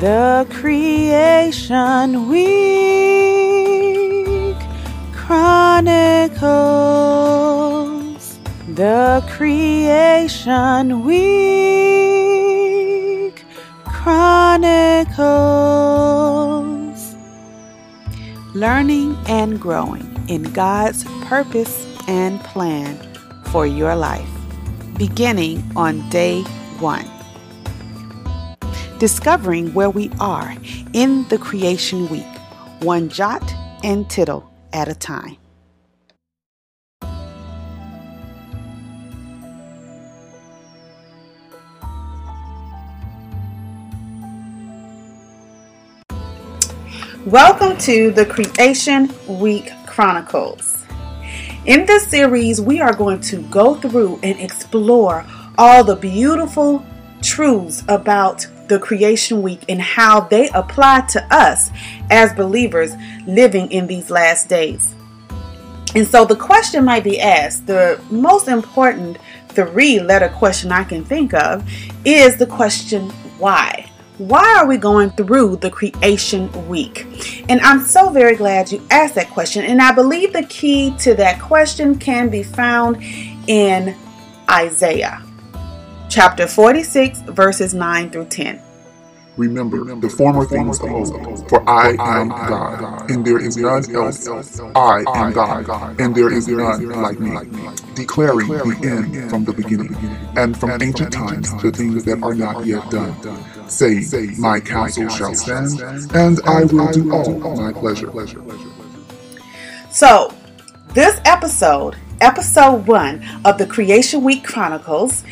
The Creation Week Chronicles. The Creation Week Chronicles. Learning and growing in God's purpose and plan for your life, beginning on day one discovering where we are in the creation week, one jot and tittle at a time. Welcome to the Creation Week Chronicles. In this series, we are going to go through and explore all the beautiful truths about the creation week and how they apply to us as believers living in these last days. And so the question might be asked the most important three letter question I can think of is the question why? Why are we going through the creation week? And I'm so very glad you asked that question. And I believe the key to that question can be found in Isaiah chapter 46, verses 9 through 10. Remember, the former things of old, for I am God, and there is none else. I am God, and there is none like me, declaring the end from the beginning, and from ancient times the things that are not yet done, saying, My counsel shall stand, and I will do all my pleasure. So, this episode, episode one of the Creation Week Chronicles,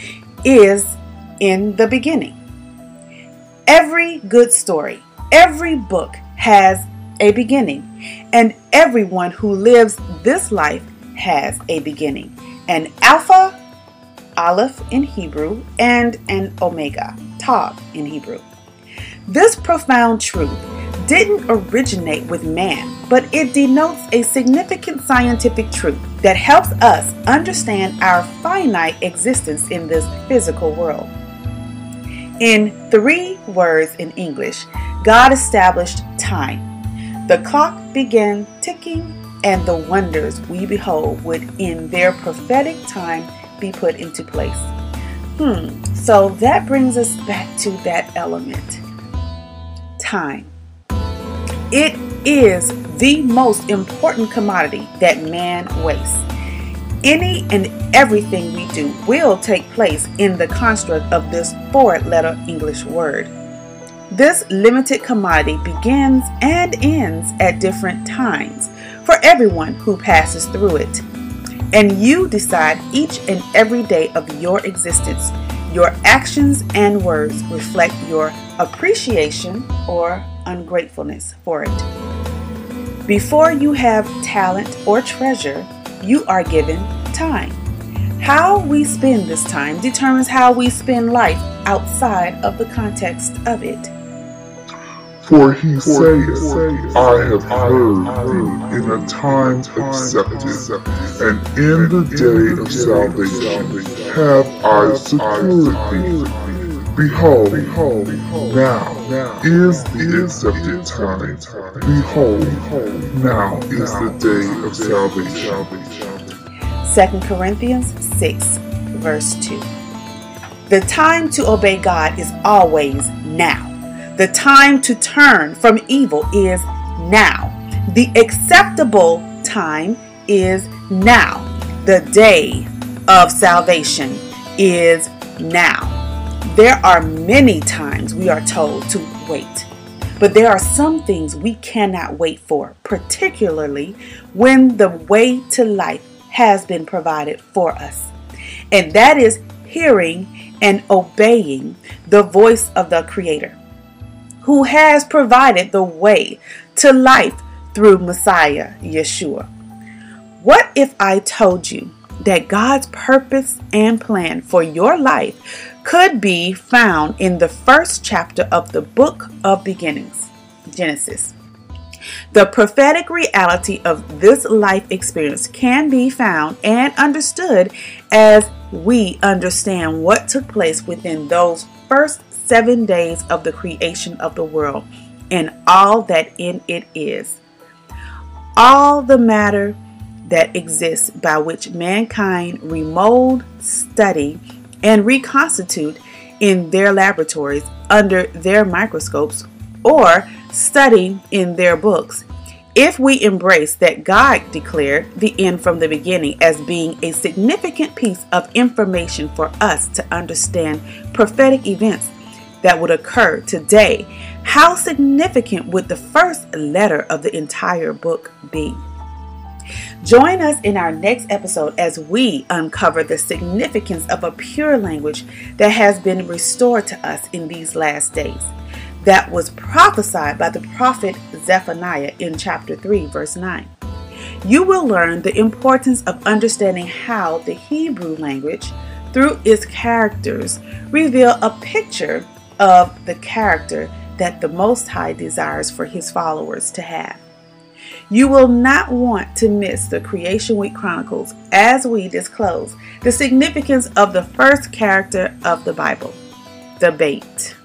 is in the beginning. Every good story, every book has a beginning, and everyone who lives this life has a beginning. An Alpha, Aleph in Hebrew, and an Omega, Tav in Hebrew. This profound truth didn't originate with man, but it denotes a significant scientific truth that helps us understand our finite existence in this physical world. In three words in English, God established time. The clock began ticking, and the wonders we behold would, in their prophetic time, be put into place. Hmm, so that brings us back to that element time. It is the most important commodity that man wastes. Any and everything we do will take place in the construct of this four letter English word. This limited commodity begins and ends at different times for everyone who passes through it. And you decide each and every day of your existence. Your actions and words reflect your appreciation or ungratefulness for it. Before you have talent or treasure, you are given time. How we spend this time determines how we spend life outside of the context of it. For he saith, I have heard thee in a time accepted, and in the day of salvation have I secured thee. Behold, behold, now is the accepted time. Behold, now is the day of salvation. 2 Corinthians 6, verse 2. The time to obey God is always now. The time to turn from evil is now. The acceptable time is now. The day of salvation is now. There are many times we are told to wait, but there are some things we cannot wait for, particularly when the way to life has been provided for us. And that is hearing and obeying the voice of the Creator, who has provided the way to life through Messiah Yeshua. What if I told you that God's purpose and plan for your life could be found in the first chapter of the book of beginnings, Genesis. The prophetic reality of this life experience can be found and understood as we understand what took place within those first seven days of the creation of the world and all that in it is. All the matter that exists by which mankind remold, study, and reconstitute in their laboratories under their microscopes or study in their books. If we embrace that God declared the end from the beginning as being a significant piece of information for us to understand prophetic events that would occur today, how significant would the first letter of the entire book be? Join us in our next episode as we uncover the significance of a pure language that has been restored to us in these last days, that was prophesied by the prophet Zephaniah in chapter 3, verse 9. You will learn the importance of understanding how the Hebrew language, through its characters, reveal a picture of the character that the Most High desires for his followers to have. You will not want to miss the Creation Week Chronicles as we disclose the significance of the first character of the Bible, the Beit.